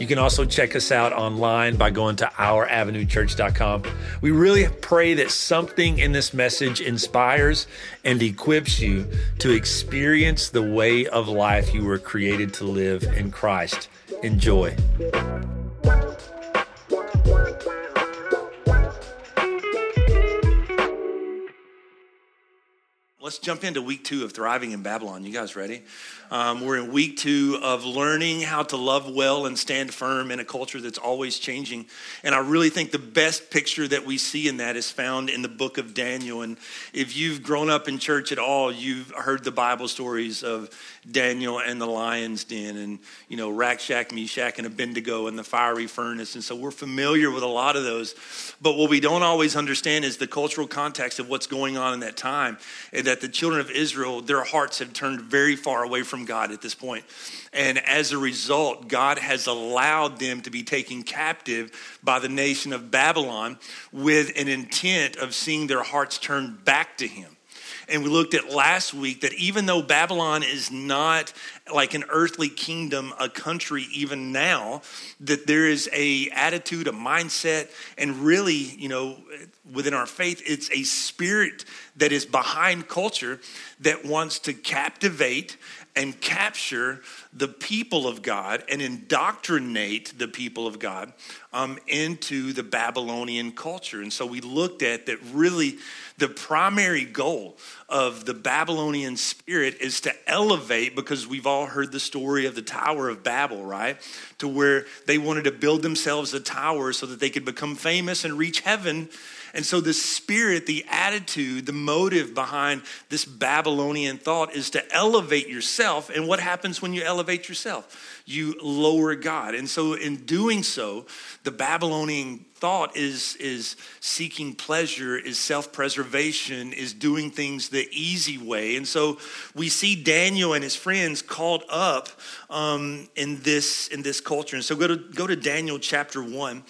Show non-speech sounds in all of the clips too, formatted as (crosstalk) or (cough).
You can also check us out online by going to ouravenuechurch.com. We really pray that something in this message inspires and equips you to experience the way of life you were created to live in Christ. Enjoy. Let's jump into week two of Thriving in Babylon. You guys ready? Um, we're in week two of learning how to love well and stand firm in a culture that's always changing. And I really think the best picture that we see in that is found in the book of Daniel. And if you've grown up in church at all, you've heard the Bible stories of Daniel and the lion's den and, you know, Rakshak, Meshach, and Abednego and the fiery furnace. And so we're familiar with a lot of those. But what we don't always understand is the cultural context of what's going on in that time. And that the children of Israel, their hearts have turned very far away from God at this point. And as a result, God has allowed them to be taken captive by the nation of Babylon with an intent of seeing their hearts turn back to Him. And we looked at last week that even though Babylon is not like an earthly kingdom, a country even now, that there is a attitude, a mindset, and really, you know, within our faith, it's a spirit that is behind culture that wants to captivate and capture the people of God and indoctrinate the people of God um, into the Babylonian culture. And so we looked at that really the primary goal of the Babylonian spirit is to elevate, because we've all heard the story of the Tower of Babel, right? To where they wanted to build themselves a tower so that they could become famous and reach heaven and so, the spirit, the attitude, the motive behind this Babylonian thought is to elevate yourself. And what happens when you elevate yourself? You lower God. And so, in doing so, the Babylonian thought is, is seeking pleasure, is self preservation, is doing things the easy way. And so, we see Daniel and his friends called up um, in, this, in this culture. And so, go to, go to Daniel chapter 1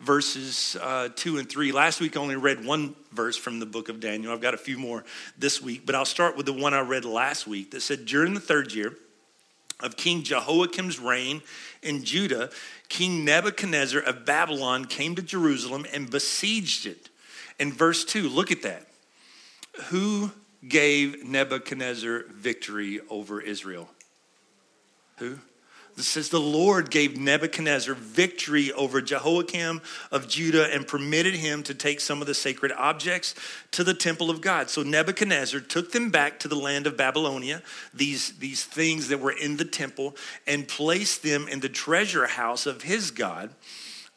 verses uh, 2 and 3. Last week I only read one verse from the book of Daniel. I've got a few more this week, but I'll start with the one I read last week that said, During the third year of King Jehoiakim's reign in Judah, King Nebuchadnezzar of Babylon came to Jerusalem and besieged it. In verse 2, look at that. Who gave Nebuchadnezzar victory over Israel? Who? It says the Lord gave Nebuchadnezzar victory over Jehoiakim of Judah and permitted him to take some of the sacred objects to the temple of God. So Nebuchadnezzar took them back to the land of Babylonia, these, these things that were in the temple, and placed them in the treasure house of his God.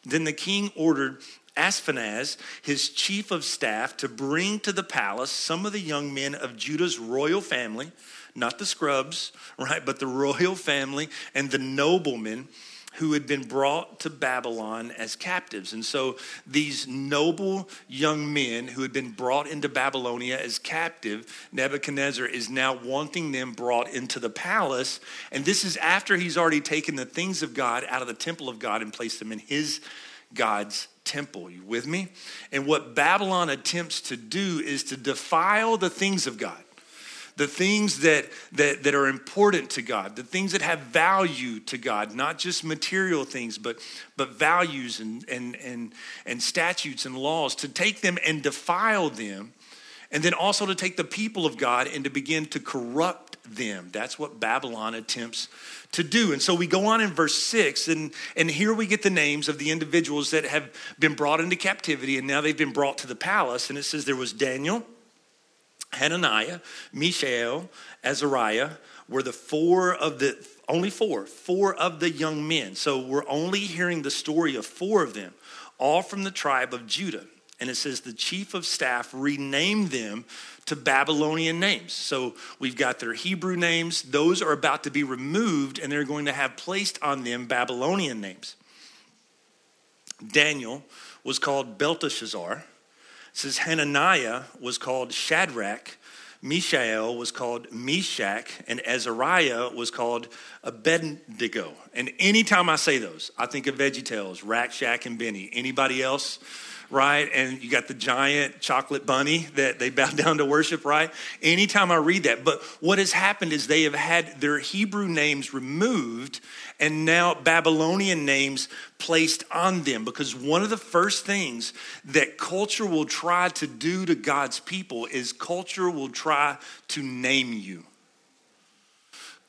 Then the king ordered Ashpenaz, his chief of staff, to bring to the palace some of the young men of Judah's royal family not the scrubs, right, but the royal family and the noblemen who had been brought to Babylon as captives. And so these noble young men who had been brought into Babylonia as captive, Nebuchadnezzar is now wanting them brought into the palace. And this is after he's already taken the things of God out of the temple of God and placed them in his God's temple. You with me? And what Babylon attempts to do is to defile the things of God the things that, that, that are important to God, the things that have value to God, not just material things, but, but values and, and, and, and statutes and laws, to take them and defile them, and then also to take the people of God and to begin to corrupt them. That's what Babylon attempts to do. And so we go on in verse six, and, and here we get the names of the individuals that have been brought into captivity, and now they've been brought to the palace. And it says there was Daniel. Hananiah, Mishael, Azariah were the four of the, only four, four of the young men. So we're only hearing the story of four of them, all from the tribe of Judah. And it says the chief of staff renamed them to Babylonian names. So we've got their Hebrew names. Those are about to be removed, and they're going to have placed on them Babylonian names. Daniel was called Belteshazzar. Says Hananiah was called Shadrach, Mishael was called Meshach, and Azariah was called Abednego. And anytime I say those, I think of Veggie Tales, Rack, Shack, and Benny. Anybody else? Right? And you got the giant chocolate bunny that they (laughs) bow down to worship, right? Anytime I read that. But what has happened is they have had their Hebrew names removed and now Babylonian names placed on them because one of the first things that culture will try to do to God's people is culture will try to name you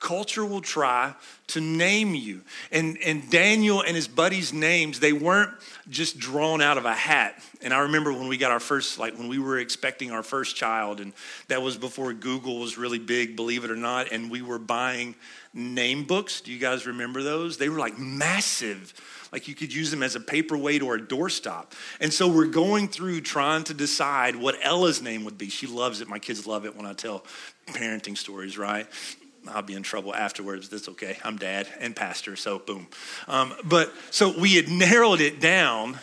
culture will try to name you. And, and Daniel and his buddies' names, they weren't just drawn out of a hat. And I remember when we got our first, like when we were expecting our first child, and that was before Google was really big, believe it or not, and we were buying name books. Do you guys remember those? They were like massive. Like you could use them as a paperweight or a doorstop. And so we're going through trying to decide what Ella's name would be. She loves it. My kids love it when I tell parenting stories, right? I'll be in trouble afterwards. That's okay. I'm dad and pastor, so boom. Um, but so we had narrowed it down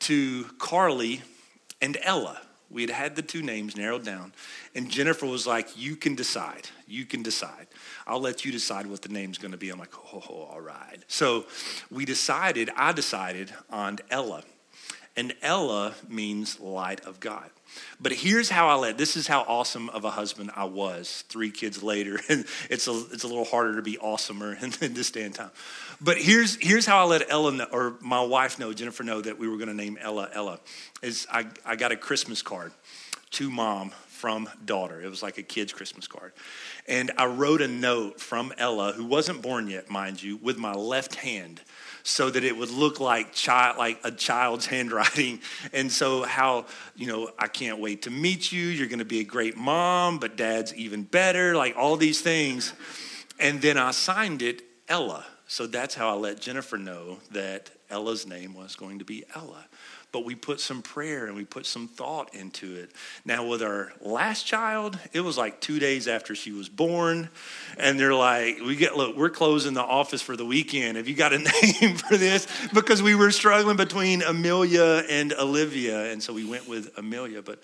to Carly and Ella. We had had the two names narrowed down. And Jennifer was like, You can decide. You can decide. I'll let you decide what the name's going to be. I'm like, Oh, all right. So we decided, I decided on Ella. And Ella means light of God. But here's how I let this is how awesome of a husband I was three kids later. (laughs) And it's a, it's a little harder to be awesomer in, (laughs) in this day and time. But here's, here's how I let Ella know, or my wife know, Jennifer know that we were going to name Ella Ella. Is I, I got a Christmas card to mom from daughter. It was like a kid's Christmas card. And I wrote a note from Ella, who wasn't born yet, mind you, with my left hand so that it would look like child like a child's (laughs) handwriting. And so how you know i can't wait to meet you. You're going to be a great mom but dad's even better like all these things. And then i signed it ella. So that's how i let jennifer know that ella's name was going to be ella but we put some prayer and we put some thought into it. Now, with our last child, it was like two days after she was born, and they're like, "We get look, we're closing the office for the weekend. Have you got a (laughs) name for this?" Because we were struggling between Amelia and Olivia, and so we went with Amelia. But,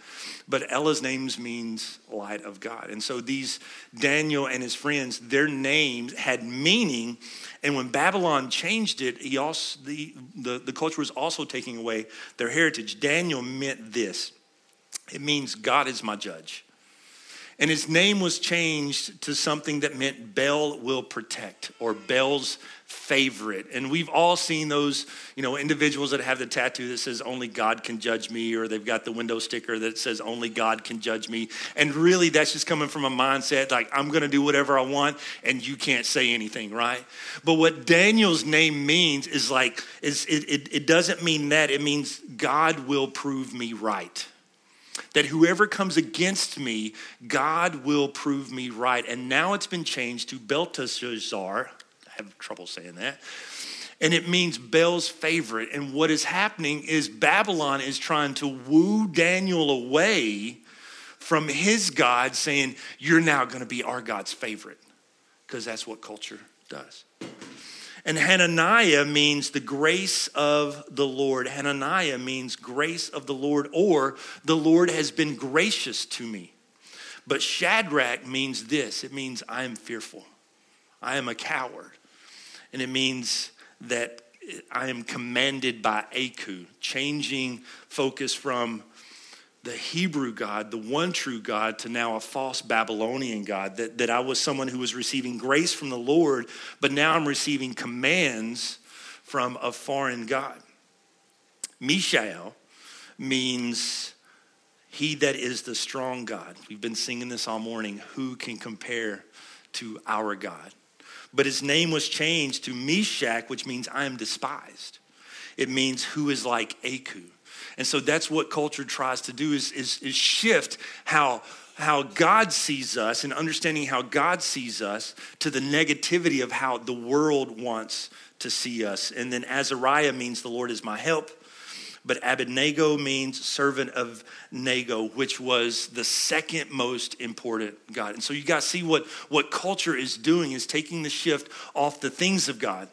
but Ella's names means light of God, and so these Daniel and his friends, their names had meaning and when Babylon changed it, he also, the, the, the culture was also taking away their heritage. Daniel meant this it means God is my judge. And his name was changed to something that meant Bel will protect or Bel's favorite. And we've all seen those, you know, individuals that have the tattoo that says only God can judge me, or they've got the window sticker that says only God can judge me. And really, that's just coming from a mindset like I'm going to do whatever I want and you can't say anything, right? But what Daniel's name means is like, is it, it, it doesn't mean that. It means God will prove me right that whoever comes against me, God will prove me right. And now it's been changed to Belteshazzar, I have trouble saying that. And it means Bel's favorite. And what is happening is Babylon is trying to woo Daniel away from his God, saying, You're now going to be our God's favorite. Because that's what culture does. And Hananiah means the grace of the Lord. Hananiah means grace of the Lord, or the Lord has been gracious to me. But Shadrach means this it means I am fearful, I am a coward and it means that I am commanded by Aku, changing focus from the Hebrew God, the one true God, to now a false Babylonian God. That, that I was someone who was receiving grace from the Lord, but now I'm receiving commands from a foreign God. Mishael means he that is the strong God. We've been singing this all morning. Who can compare to our God? But his name was changed to Meshach, which means I am despised. It means who is like Aku. And so that's what culture tries to do is, is, is shift how, how God sees us and understanding how God sees us to the negativity of how the world wants to see us. And then Azariah means the Lord is my help but Abednego means servant of Nego, which was the second most important God. And so you guys see what, what culture is doing is taking the shift off the things of God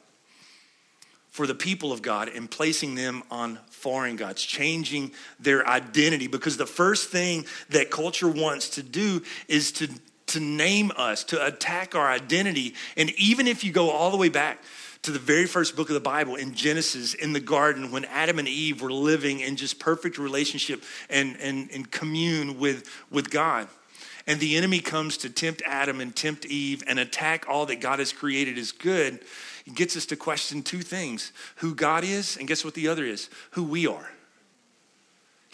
for the people of God and placing them on foreign gods, changing their identity. Because the first thing that culture wants to do is to, to name us, to attack our identity. And even if you go all the way back to the very first book of the Bible in Genesis, in the garden, when Adam and Eve were living in just perfect relationship and, and, and commune with, with God. And the enemy comes to tempt Adam and tempt Eve and attack all that God has created as good. Gets us to question two things who God is, and guess what the other is? Who we are.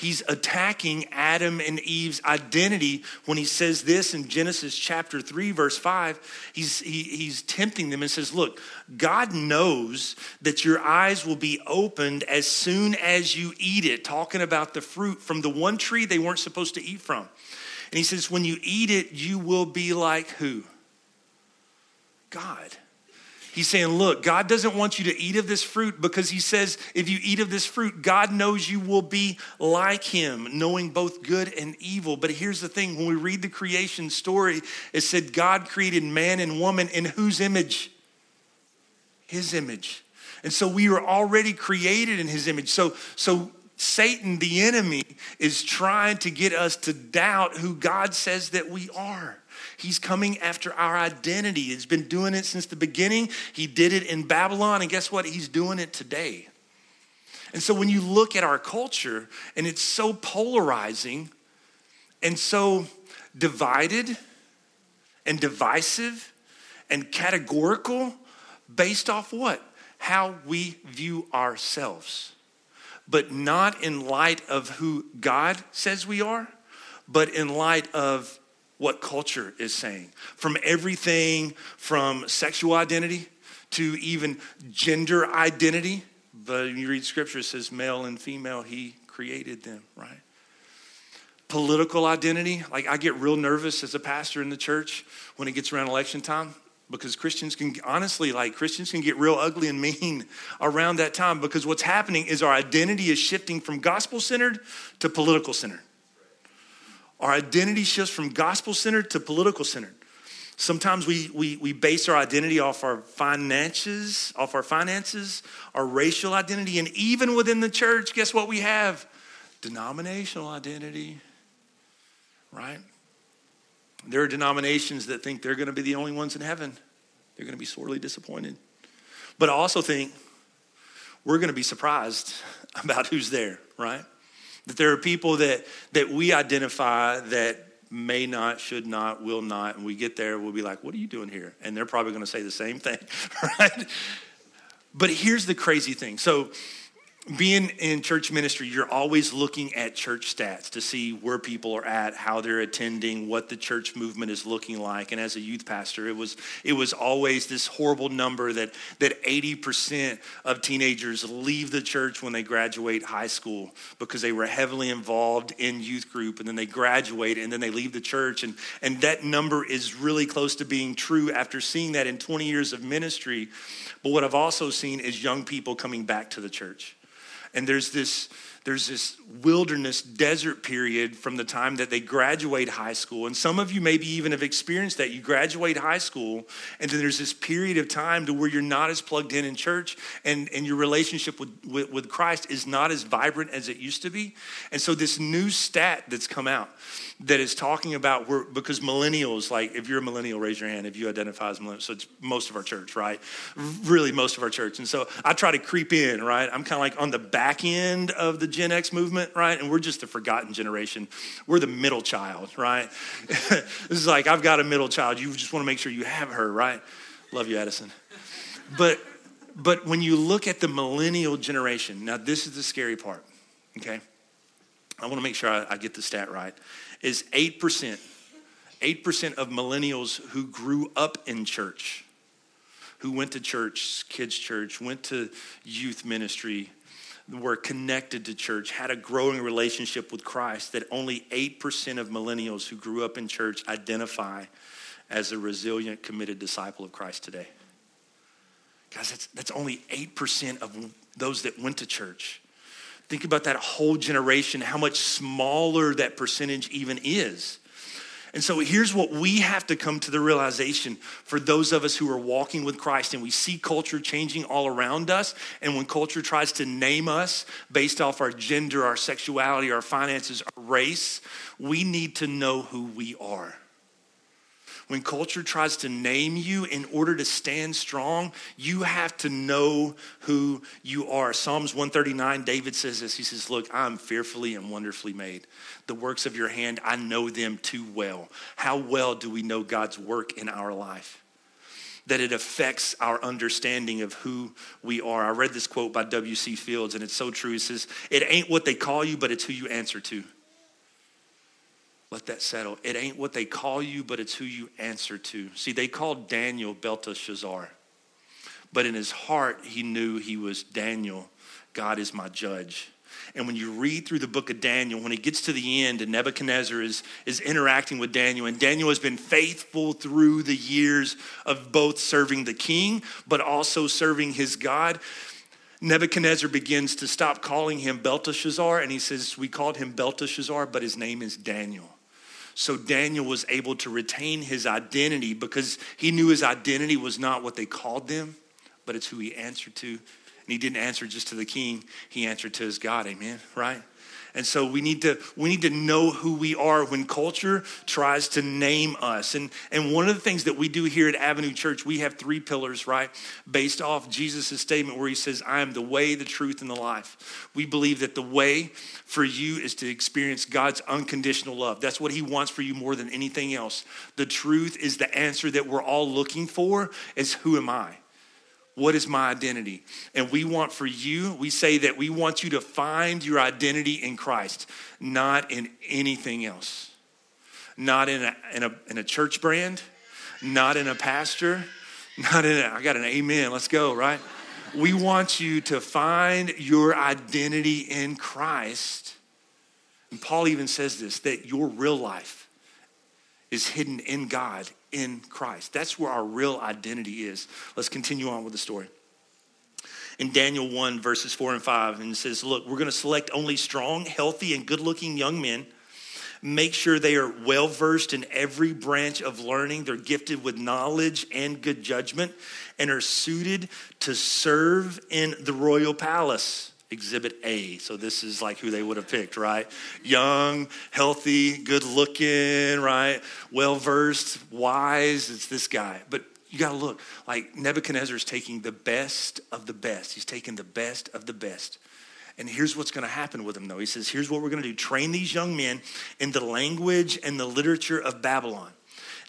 He's attacking Adam and Eve's identity when he says this in Genesis chapter 3, verse 5. He's, he, he's tempting them and says, Look, God knows that your eyes will be opened as soon as you eat it, talking about the fruit from the one tree they weren't supposed to eat from. And he says, When you eat it, you will be like who? God. He's saying, Look, God doesn't want you to eat of this fruit because He says, if you eat of this fruit, God knows you will be like Him, knowing both good and evil. But here's the thing when we read the creation story, it said God created man and woman in whose image? His image. And so we were already created in His image. So, so Satan, the enemy, is trying to get us to doubt who God says that we are. He's coming after our identity. He's been doing it since the beginning. He did it in Babylon, and guess what? He's doing it today. And so when you look at our culture, and it's so polarizing and so divided and divisive and categorical based off what? How we view ourselves. But not in light of who God says we are, but in light of what culture is saying. From everything from sexual identity to even gender identity. But you read scripture, it says male and female, he created them, right? Political identity, like I get real nervous as a pastor in the church when it gets around election time because Christians can honestly like Christians can get real ugly and mean around that time because what's happening is our identity is shifting from gospel centered to political centered. Our identity shifts from gospel centered to political centered. Sometimes we, we, we base our identity off our finances, off our finances, our racial identity, and even within the church, guess what we have? Denominational identity, right? There are denominations that think they're going to be the only ones in heaven. They're going to be sorely disappointed. But I also think we're going to be surprised (laughs) about who's there, right? That there are people that, that we identify that may not, should not, will not, and we get there, we'll be like, what are you doing here? And they're probably going to say the same thing, (laughs) right? But here's the crazy thing. So, being in church ministry, you're always looking at church stats to see where people are at, how they're attending, what the church movement is looking like. And as a youth pastor, it was it was always this horrible number that that 80% of teenagers leave the church when they graduate high school because they were heavily involved in youth group and then they graduate and then they leave the church and and that number is really close to being true after seeing that in 20 years of ministry. But what I've also seen is young people coming back to the church and there's this there's this wilderness desert period from the time that they graduate high school. And some of you maybe even have experienced that. You graduate high school, and then there's this period of time to where you're not as plugged in in church, and, and your relationship with, with, with Christ is not as vibrant as it used to be. And so, this new stat that's come out that is talking about where, because millennials, like if you're a millennial, raise your hand if you identify as millennial. So, it's most of our church, right? Really, most of our church. And so, I try to creep in, right? I'm kind of like on the back end of the Gen X movement, right? And we're just the forgotten generation. We're the middle child, right? (laughs) this is like, I've got a middle child. You just want to make sure you have her, right? Love you, Addison. But but when you look at the millennial generation, now this is the scary part, okay? I want to make sure I, I get the stat right. Is 8%, 8% of millennials who grew up in church, who went to church, kids' church, went to youth ministry, were connected to church, had a growing relationship with Christ, that only 8% of millennials who grew up in church identify as a resilient, committed disciple of Christ today. Guys, that's, that's only 8% of those that went to church. Think about that whole generation, how much smaller that percentage even is. And so here's what we have to come to the realization for those of us who are walking with Christ and we see culture changing all around us. And when culture tries to name us based off our gender, our sexuality, our finances, our race, we need to know who we are. When culture tries to name you in order to stand strong, you have to know who you are. Psalms 139, David says this. He says, Look, I'm fearfully and wonderfully made. The works of your hand, I know them too well. How well do we know God's work in our life? That it affects our understanding of who we are. I read this quote by W.C. Fields, and it's so true. He says, It ain't what they call you, but it's who you answer to. Let that settle. It ain't what they call you, but it's who you answer to. See, they called Daniel Belteshazzar, but in his heart, he knew he was Daniel. God is my judge. And when you read through the book of Daniel, when it gets to the end and Nebuchadnezzar is, is interacting with Daniel, and Daniel has been faithful through the years of both serving the king, but also serving his God. Nebuchadnezzar begins to stop calling him Belteshazzar, and he says, We called him Belteshazzar, but his name is Daniel. So Daniel was able to retain his identity because he knew his identity was not what they called them, but it's who he answered to. And he didn't answer just to the king, he answered to his God. Amen, right? And so we need to we need to know who we are when culture tries to name us. And and one of the things that we do here at Avenue Church, we have three pillars, right? Based off Jesus' statement where he says, I am the way, the truth, and the life. We believe that the way for you is to experience God's unconditional love. That's what he wants for you more than anything else. The truth is the answer that we're all looking for is who am I? What is my identity? And we want for you, we say that we want you to find your identity in Christ, not in anything else. Not in a, in a, in a church brand, not in a pastor, not in a, I got an amen, let's go, right? We want you to find your identity in Christ. And Paul even says this that your real life is hidden in God in Christ. That's where our real identity is. Let's continue on with the story. In Daniel 1, verses 4 and 5, and it says, Look, we're going to select only strong, healthy, and good looking young men. Make sure they are well versed in every branch of learning. They're gifted with knowledge and good judgment and are suited to serve in the royal palace exhibit A. So this is like who they would have picked, right? Young, healthy, good looking, right? Well versed, wise. It's this guy. But you got to look like Nebuchadnezzar is taking the best of the best. He's taking the best of the best. And here's what's going to happen with him, though. He says, Here's what we're going to do train these young men in the language and the literature of Babylon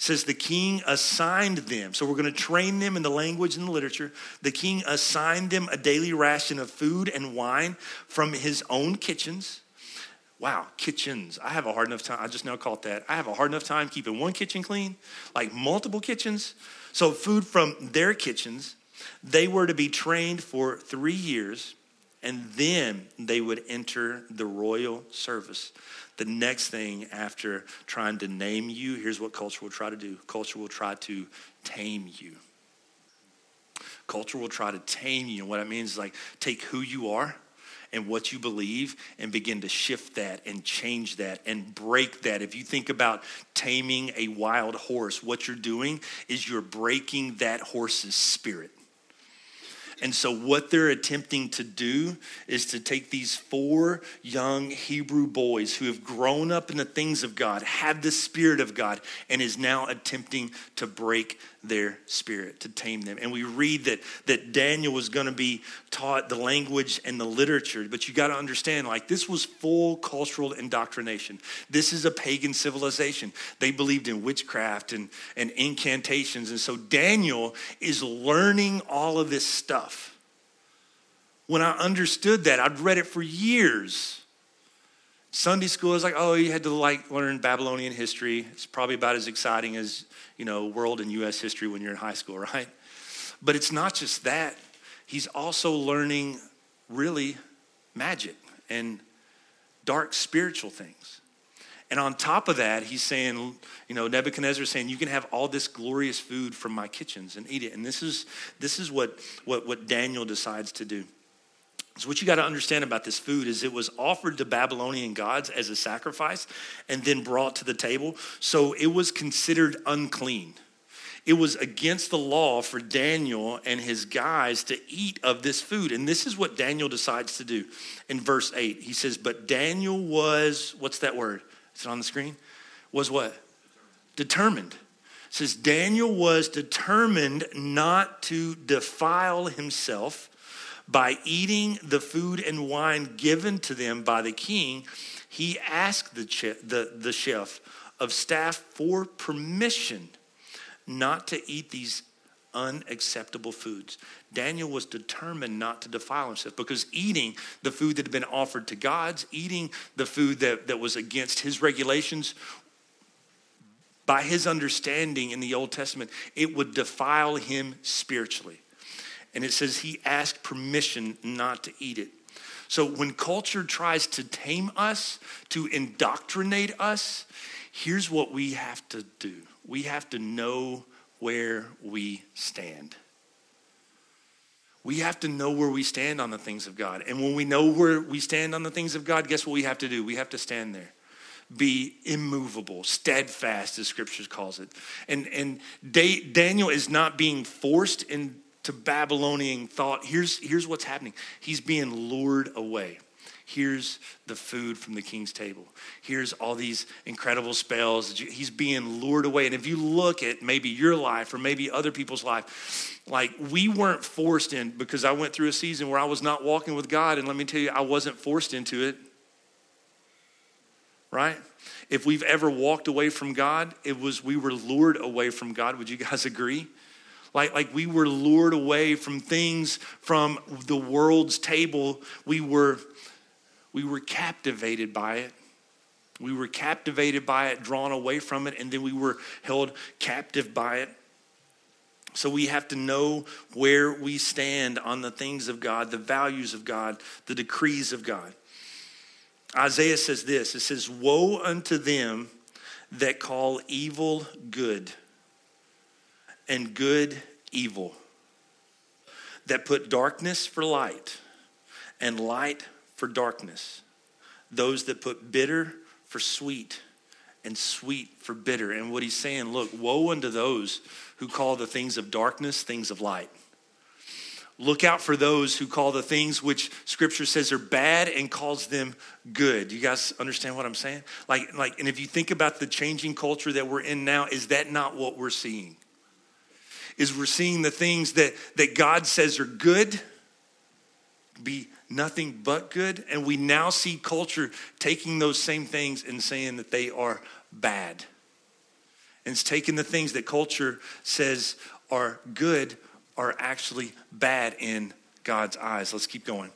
says the king assigned them. So we're going to train them in the language and the literature. The king assigned them a daily ration of food and wine from his own kitchens. Wow, kitchens. I have a hard enough time. I just now caught that. I have a hard enough time keeping one kitchen clean, like multiple kitchens. So, food from their kitchens. They were to be trained for three years, and then they would enter the royal service. The next thing after trying to name you, here's what culture will try to do culture will try to tame you. Culture will try to tame you. And what it means is like take who you are and what you believe and begin to shift that and change that and break that. If you think about taming a wild horse, what you're doing is you're breaking that horse's spirit. And so, what they're attempting to do is to take these four young Hebrew boys who have grown up in the things of God, have the Spirit of God, and is now attempting to break their spirit, to tame them. And we read that, that Daniel was going to be taught the language and the literature, but you got to understand like, this was full cultural indoctrination. This is a pagan civilization. They believed in witchcraft and, and incantations. And so, Daniel is learning all of this stuff when I understood that, I'd read it for years. Sunday school is like, oh, you had to like learn Babylonian history. It's probably about as exciting as, you know, world and US history when you're in high school, (laughs) right? But it's not just that. He's also learning really magic and dark spiritual things. And on top of that, he's saying, you know, Nebuchadnezzar is saying, you can have all this glorious food from my kitchens and eat it. And this is this is what what, what Daniel decides to do. So, what you got to understand about this food is it was offered to Babylonian gods as a sacrifice and then brought to the table. So, it was considered unclean. It was against the law for Daniel and his guys to eat of this food. And this is what Daniel decides to do in verse 8. He says, But Daniel was, what's that word? Is it on the screen? Was what? Determined. It says, Daniel was determined not to defile himself by eating the food and wine given to them by the king. He asked the, the, the chef of staff for permission not to eat these unacceptable foods. Daniel was determined not to defile himself because eating the food that had been offered to gods, eating the food that, that was against his regulations, by his understanding in the Old Testament, it would defile him spiritually. And it says he asked permission not to eat it. So when culture tries to tame us, to indoctrinate us, here's what we have to do we have to know where we stand. We have to know where we stand on the things of God. And when we know where we stand on the things of God, guess what we have to do? We have to stand there. Be immovable, steadfast, as scripture calls it. And, and Daniel is not being forced into Babylonian thought. Here's, here's what's happening he's being lured away. Here's the food from the king's table. Here's all these incredible spells. He's being lured away. And if you look at maybe your life or maybe other people's life, like we weren't forced in because I went through a season where I was not walking with God. And let me tell you, I wasn't forced into it. Right? If we've ever walked away from God, it was we were lured away from God. Would you guys agree? Like, like we were lured away from things from the world's table. We were we were captivated by it. We were captivated by it, drawn away from it, and then we were held captive by it. So we have to know where we stand on the things of God, the values of God, the decrees of God. Isaiah says this it says, Woe unto them that call evil good and good evil, that put darkness for light and light for darkness, those that put bitter for sweet, and sweet for bitter. And what he's saying, look, woe unto those who call the things of darkness things of light. Look out for those who call the things which scripture says are bad and calls them good. You guys understand what I'm saying? Like, like, and if you think about the changing culture that we're in now, is that not what we're seeing? Is we're seeing the things that, that God says are good be nothing but good. And we now see culture taking those same things and saying that they are bad. And it's taking the things that culture says are good are actually bad in God's eyes. Let's keep going.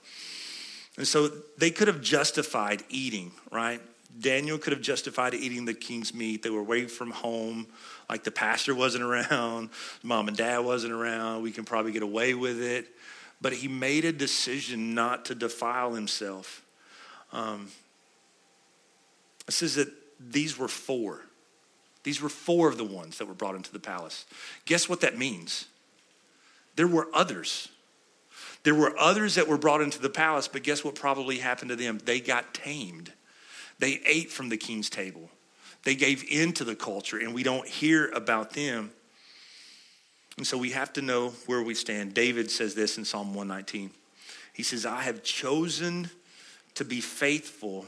And so they could have justified eating, right? Daniel could have justified eating the king's meat. They were away from home, like the pastor wasn't around, (laughs) mom and dad wasn't around. We can probably get away with it but he made a decision not to defile himself. Um, it says that these were four. These were four of the ones that were brought into the palace. Guess what that means? There were others. There were others that were brought into the palace, but guess what probably happened to them? They got tamed. They ate from the king's table. They gave in to the culture, and we don't hear about them and so we have to know where we stand. David says this in Psalm 119. He says, I have chosen to be faithful.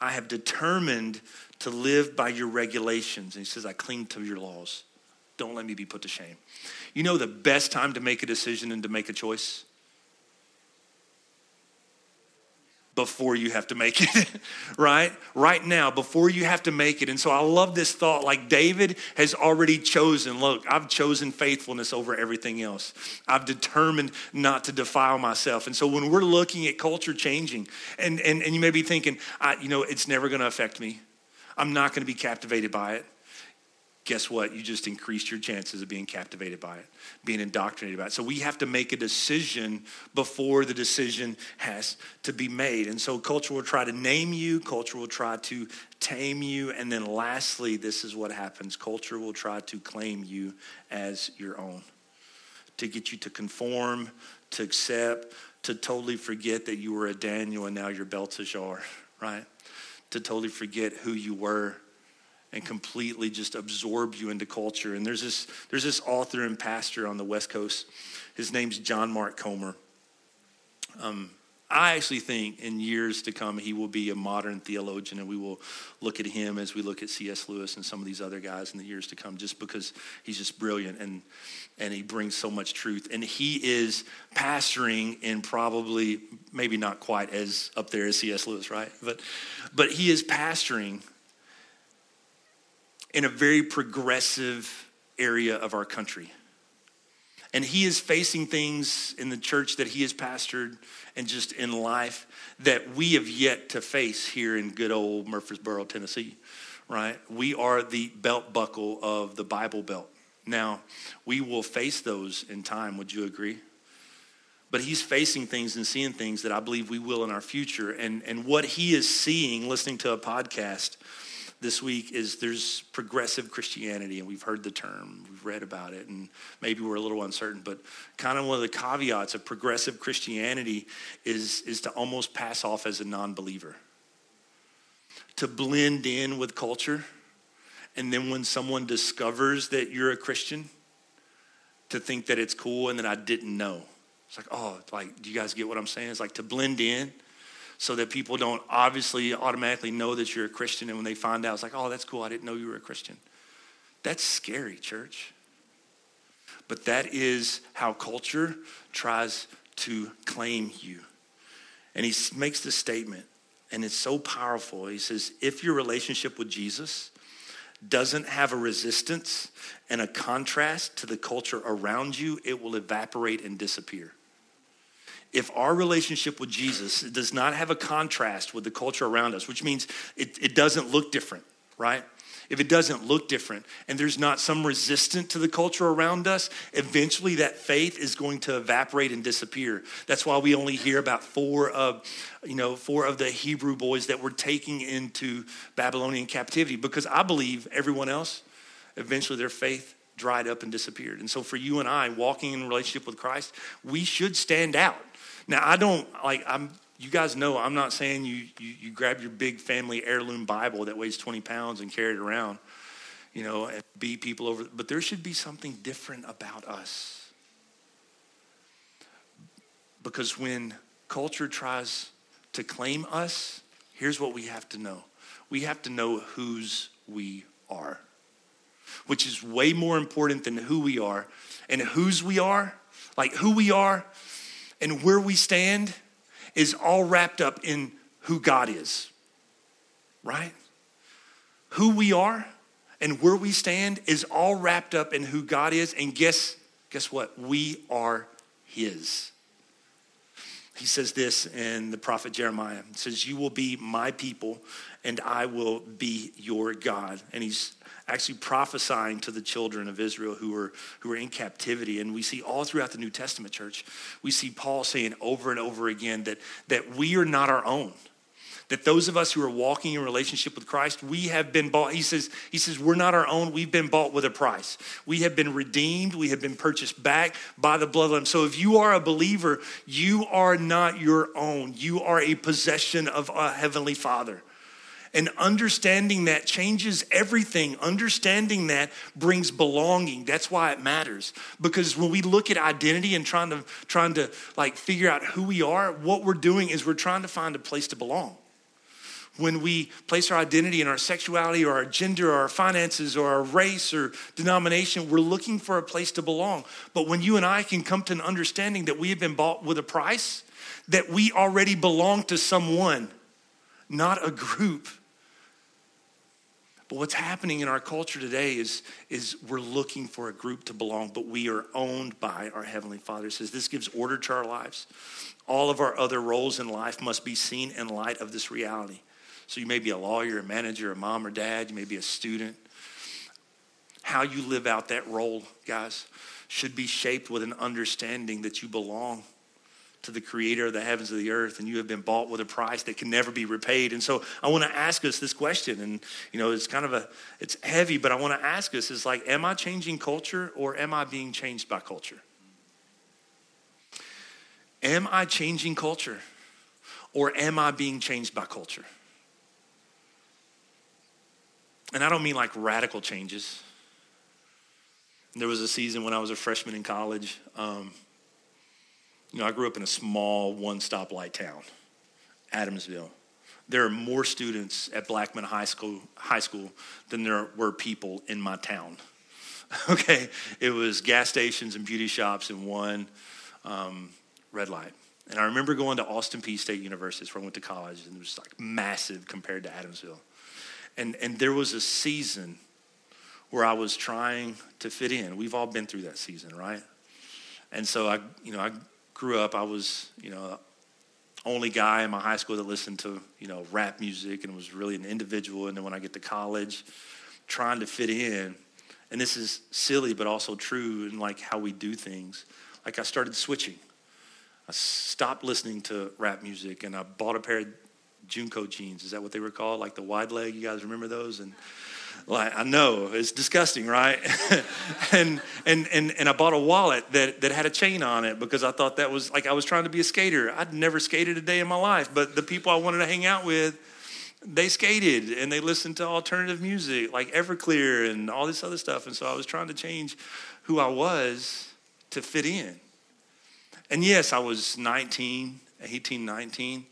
I have determined to live by your regulations. And he says, I cling to your laws. Don't let me be put to shame. You know the best time to make a decision and to make a choice? Before you have to make it, (laughs) right? Right now, before you have to make it. And so I love this thought like David has already chosen look, I've chosen faithfulness over everything else. I've determined not to defile myself. And so when we're looking at culture changing, and, and, and you may be thinking, I, you know, it's never going to affect me, I'm not going to be captivated by it guess what? You just increased your chances of being captivated by it, being indoctrinated by it. So we have to make a decision before the decision has to be made. And so culture will try to name you, culture will try to tame you. And then lastly, this is what happens culture will try to claim you as your own, to get you to conform, to accept, to totally forget that you were a Daniel and now you're Belteshazzar, right? To totally forget who you were and completely just absorb you into culture. And there's this, there's this author and pastor on the West Coast. His name's John Mark Comer. Um, I actually think in years to come, he will be a modern theologian, and we will look at him as we look at C.S. Lewis and some of these other guys in the years to come, just because he's just brilliant and, and he brings so much truth. And he is pastoring in probably, maybe not quite as up there as C.S. Lewis, right? But, but he is pastoring in a very progressive area of our country. And he is facing things in the church that he has pastored and just in life that we have yet to face here in good old Murfreesboro, Tennessee, right? We are the belt buckle of the Bible Belt. Now, we will face those in time, would you agree? But he's facing things and seeing things that I believe we will in our future. And, and what he is seeing, listening to a podcast, this week is there's progressive Christianity, and we've heard the term, we've read about it, and maybe we're a little uncertain, but kind of one of the caveats of progressive Christianity is, is to almost pass off as a non believer, to blend in with culture. And then when someone discovers that you're a Christian, to think that it's cool and that I didn't know. It's like, oh, like, do you guys get what I'm saying? It's like to blend in so that people don't obviously automatically know that you're a Christian. And when they find out, it's like, oh, that's cool. I didn't know you were a Christian. That's scary, church. But that is how culture tries to claim you. And he makes this statement, and it's so powerful. He says, if your relationship with Jesus doesn't have a resistance and a contrast to the culture around you, it will evaporate and disappear if our relationship with Jesus does not have a contrast with the culture around us, which means it, it doesn't look different, right? If it doesn't look different and there's not some resistance to the culture around us, eventually that faith is going to evaporate and disappear. That's why we only hear about four of, you know, four of the Hebrew boys that were taken into Babylonian captivity because I believe everyone else, eventually their faith dried up and disappeared. And so for you and I, walking in relationship with Christ, we should stand out. Now, I don't like, I'm, you guys know I'm not saying you, you, you grab your big family heirloom Bible that weighs 20 pounds and carry it around, you know, and beat people over, but there should be something different about us. Because when culture tries to claim us, here's what we have to know we have to know whose we are, which is way more important than who we are. And whose we are, like who we are, and where we stand is all wrapped up in who God is, right? Who we are and where we stand is all wrapped up in who God is. And guess, guess what? We are His. He says this in the prophet Jeremiah. He says, You will be my people, and I will be your God. And he's actually prophesying to the children of Israel who were, who were in captivity. And we see all throughout the New Testament church, we see Paul saying over and over again that, that we are not our own that those of us who are walking in relationship with Christ, we have been bought. He says, he says, we're not our own. We've been bought with a price. We have been redeemed. We have been purchased back by the blood of Him. So if you are a believer, you are not your own. You are a possession of a heavenly Father. And understanding that changes everything. Understanding that brings belonging. That's why it matters. Because when we look at identity and trying to trying to like figure out who we are, what we're doing is we're trying to find a place to belong. When we place our identity in our sexuality or our gender or our finances or our race or denomination, we're looking for a place to belong. But when you and I can come to an understanding that we have been bought with a price, that we already belong to someone, not a group, but what's happening in our culture today is, is we're looking for a group to belong, but we are owned by our Heavenly Father. It says this gives order to our lives. All of our other roles in life must be seen in light of this reality. So you may be a lawyer, a manager, a mom or dad, you may be a student. How you live out that role, guys, should be shaped with an understanding that you belong to the creator of the heavens and the earth and you have been bought with a price that can never be repaid and so i want to ask us this question and you know it's kind of a it's heavy but i want to ask us is like am i changing culture or am i being changed by culture Am I changing culture or am I being changed by culture? And I don't mean like radical changes. There was a season when I was a freshman in college. Um, you know, I grew up in a small one stoplight town, Adamsville. There are more students at Blackman High School, high school than there were people in my town. (laughs) okay, it was gas stations and beauty shops and one um, red light. And I remember going to Austin Peay State University, where I went to college, and it was like massive compared to Adamsville. And, and there was a season where I was trying to fit in. We've all been through that season, right? And so I, you know, I grew up, I was, you know, only guy in my high school that listened to, you know, rap music and was really an individual. And then when I get to college, trying to fit in, and this is silly but also true in like how we do things. Like I started switching. I stopped listening to rap music and I bought a pair of JNCO jeans. Is that what they were called? Like the wide leg. You guys remember those? And like I know it's disgusting, right? (laughs) and and and and I bought a wallet that that had a chain on it because I thought that was like I was trying to be a skater. I'd never skated a day in my life, but the people I wanted to hang out with, they skated and they listened to alternative music like Everclear and all this other stuff. And so I was trying to change who I was to fit in. And yes, I was 19, 18, 19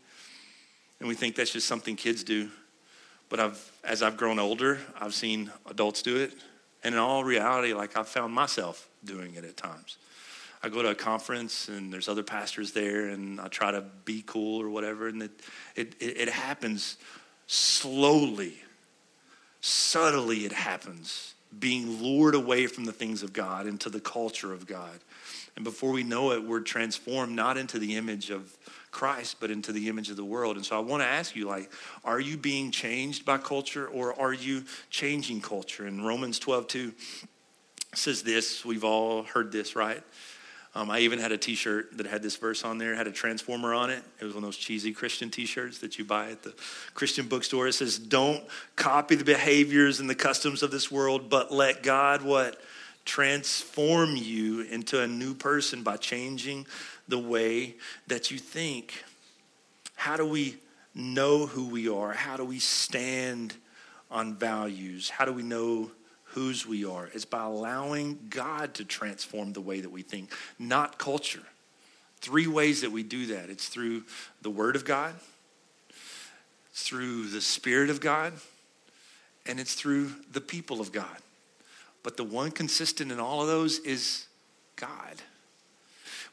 and we think that's just something kids do. But I've, as I've grown older, I've seen adults do it. And in all reality, like I've found myself doing it at times. I go to a conference and there's other pastors there and I try to be cool or whatever. And it, it, it happens slowly, subtly, it happens, being lured away from the things of God into the culture of God. And before we know it, we're transformed not into the image of Christ, but into the image of the world. And so I want to ask you, like, are you being changed by culture or are you changing culture? And Romans 12, 2 says this. We've all heard this, right? Um, I even had a T-shirt that had this verse on there. Had a transformer on it. It was one of those cheesy Christian T-shirts that you buy at the Christian bookstore. It says, "Don't copy the behaviors and the customs of this world, but let God what transform you into a new person by changing the way that you think. How do we know who we are? How do we stand on values? How do we know whose we are? It's by allowing God to transform the way that we think, not culture. Three ways that we do that it's through the Word of God, it's through the Spirit of God, and it's through the people of God. But the one consistent in all of those is God.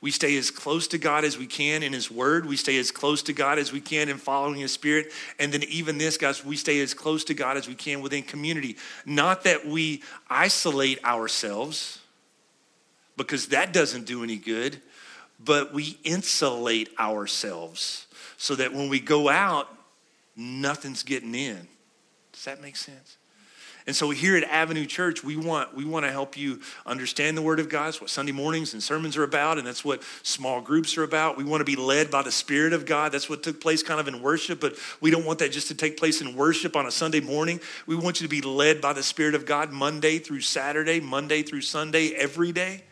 We stay as close to God as we can in His Word. We stay as close to God as we can in following His Spirit. And then, even this, guys, we stay as close to God as we can within community. Not that we isolate ourselves, because that doesn't do any good, but we insulate ourselves so that when we go out, nothing's getting in. Does that make sense? And so here at Avenue Church, we want, we want to help you understand the Word of God. That's what Sunday mornings and sermons are about, and that's what small groups are about. We want to be led by the Spirit of God. That's what took place kind of in worship, but we don't want that just to take place in worship on a Sunday morning. We want you to be led by the Spirit of God Monday through Saturday, Monday through Sunday, every day.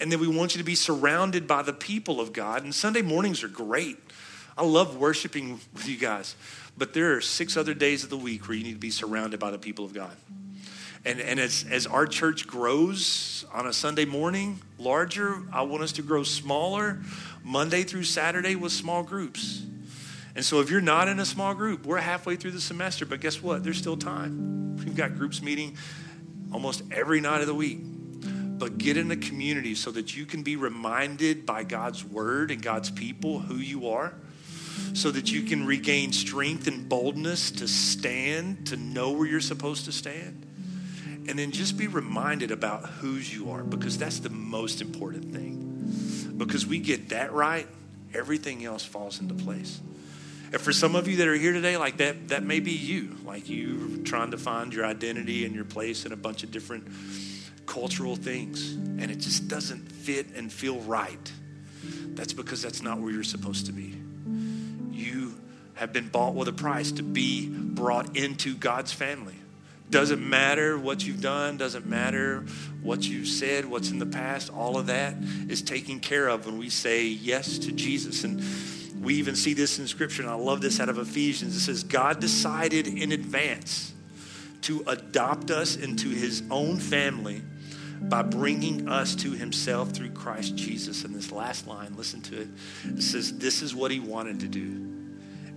And then we want you to be surrounded by the people of God. And Sunday mornings are great. I love worshiping with you guys. But there are six other days of the week where you need to be surrounded by the people of God. And, and as, as our church grows on a Sunday morning larger, I want us to grow smaller Monday through Saturday with small groups. And so if you're not in a small group, we're halfway through the semester, but guess what? There's still time. We've got groups meeting almost every night of the week. But get in a community so that you can be reminded by God's word and God's people who you are so that you can regain strength and boldness to stand, to know where you're supposed to stand. And then just be reminded about whose you are because that's the most important thing. Because we get that right, everything else falls into place. And for some of you that are here today, like that, that may be you. Like you're trying to find your identity and your place in a bunch of different cultural things, and it just doesn't fit and feel right. That's because that's not where you're supposed to be you have been bought with a price to be brought into God's family, Doesn't matter what you've done, doesn't matter what you've said, what's in the past, all of that is taken care of when we say yes to Jesus. And we even see this in Scripture, and I love this out of Ephesians. It says, God decided in advance to adopt us into his own family by bringing us to himself through Christ Jesus. And this last line, listen to it. It says, This is what he wanted to do,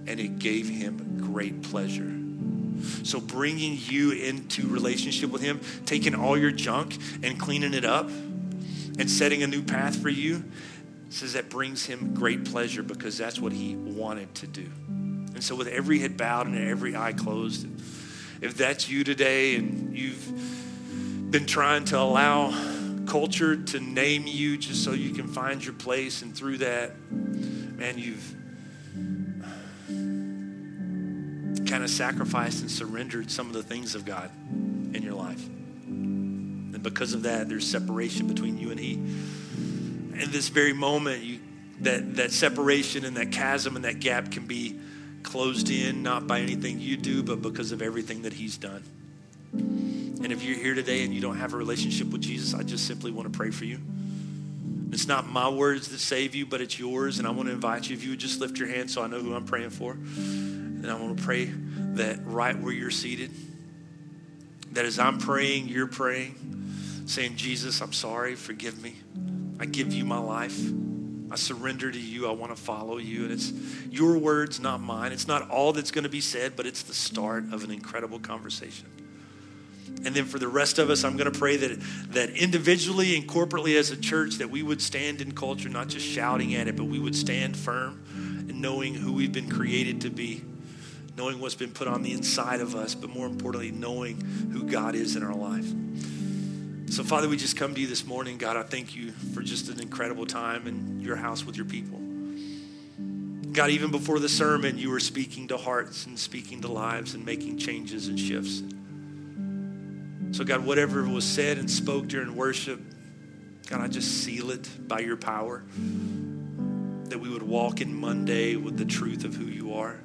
and it gave him great pleasure. So, bringing you into relationship with him, taking all your junk and cleaning it up and setting a new path for you, says that brings him great pleasure because that's what he wanted to do. And so, with every head bowed and every eye closed, if that's you today and you've been trying to allow culture to name you just so you can find your place, and through that, man, you've kind of sacrificed and surrendered some of the things of God in your life. And because of that, there's separation between you and He. In this very moment, you, that, that separation and that chasm and that gap can be closed in, not by anything you do, but because of everything that He's done. And if you're here today and you don't have a relationship with Jesus, I just simply want to pray for you. It's not my words that save you, but it's yours. And I want to invite you, if you would just lift your hand so I know who I'm praying for. And I want to pray that right where you're seated, that as I'm praying, you're praying, saying, Jesus, I'm sorry, forgive me. I give you my life. I surrender to you. I want to follow you. And it's your words, not mine. It's not all that's going to be said, but it's the start of an incredible conversation. And then for the rest of us, I'm going to pray that, that individually and corporately as a church, that we would stand in culture, not just shouting at it, but we would stand firm in knowing who we've been created to be, knowing what's been put on the inside of us, but more importantly, knowing who God is in our life. So, Father, we just come to you this morning. God, I thank you for just an incredible time in your house with your people. God, even before the sermon, you were speaking to hearts and speaking to lives and making changes and shifts. So, God, whatever was said and spoke during worship, God, I just seal it by your power that we would walk in Monday with the truth of who you are.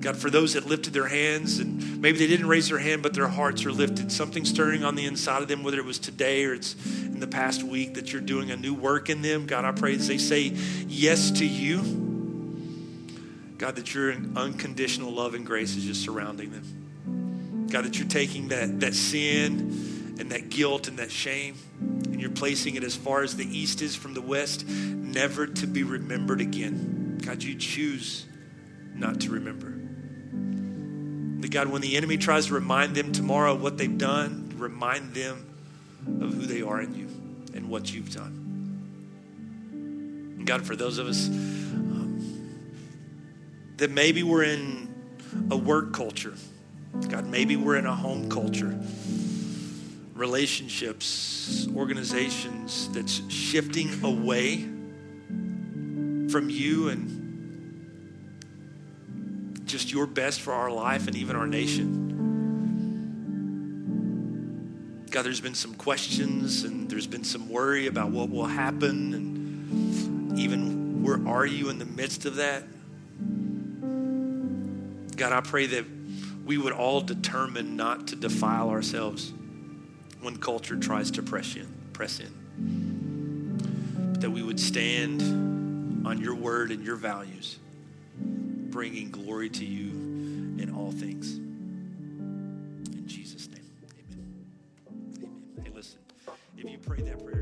God, for those that lifted their hands and maybe they didn't raise their hand, but their hearts are lifted, something stirring on the inside of them, whether it was today or it's in the past week that you're doing a new work in them. God, I pray as they say yes to you, God, that your unconditional love and grace is just surrounding them. God, that you're taking that, that sin and that guilt and that shame and you're placing it as far as the east is from the west, never to be remembered again. God, you choose not to remember. That God, when the enemy tries to remind them tomorrow what they've done, remind them of who they are in you and what you've done. And God, for those of us um, that maybe we're in a work culture, God, maybe we're in a home culture, relationships, organizations that's shifting away from you and just your best for our life and even our nation. God, there's been some questions and there's been some worry about what will happen, and even where are you in the midst of that? God, I pray that we would all determine not to defile ourselves when culture tries to press in, press in. But that we would stand on your word and your values bringing glory to you in all things. In Jesus' name, amen. Amen. Hey, listen, if you pray that prayer,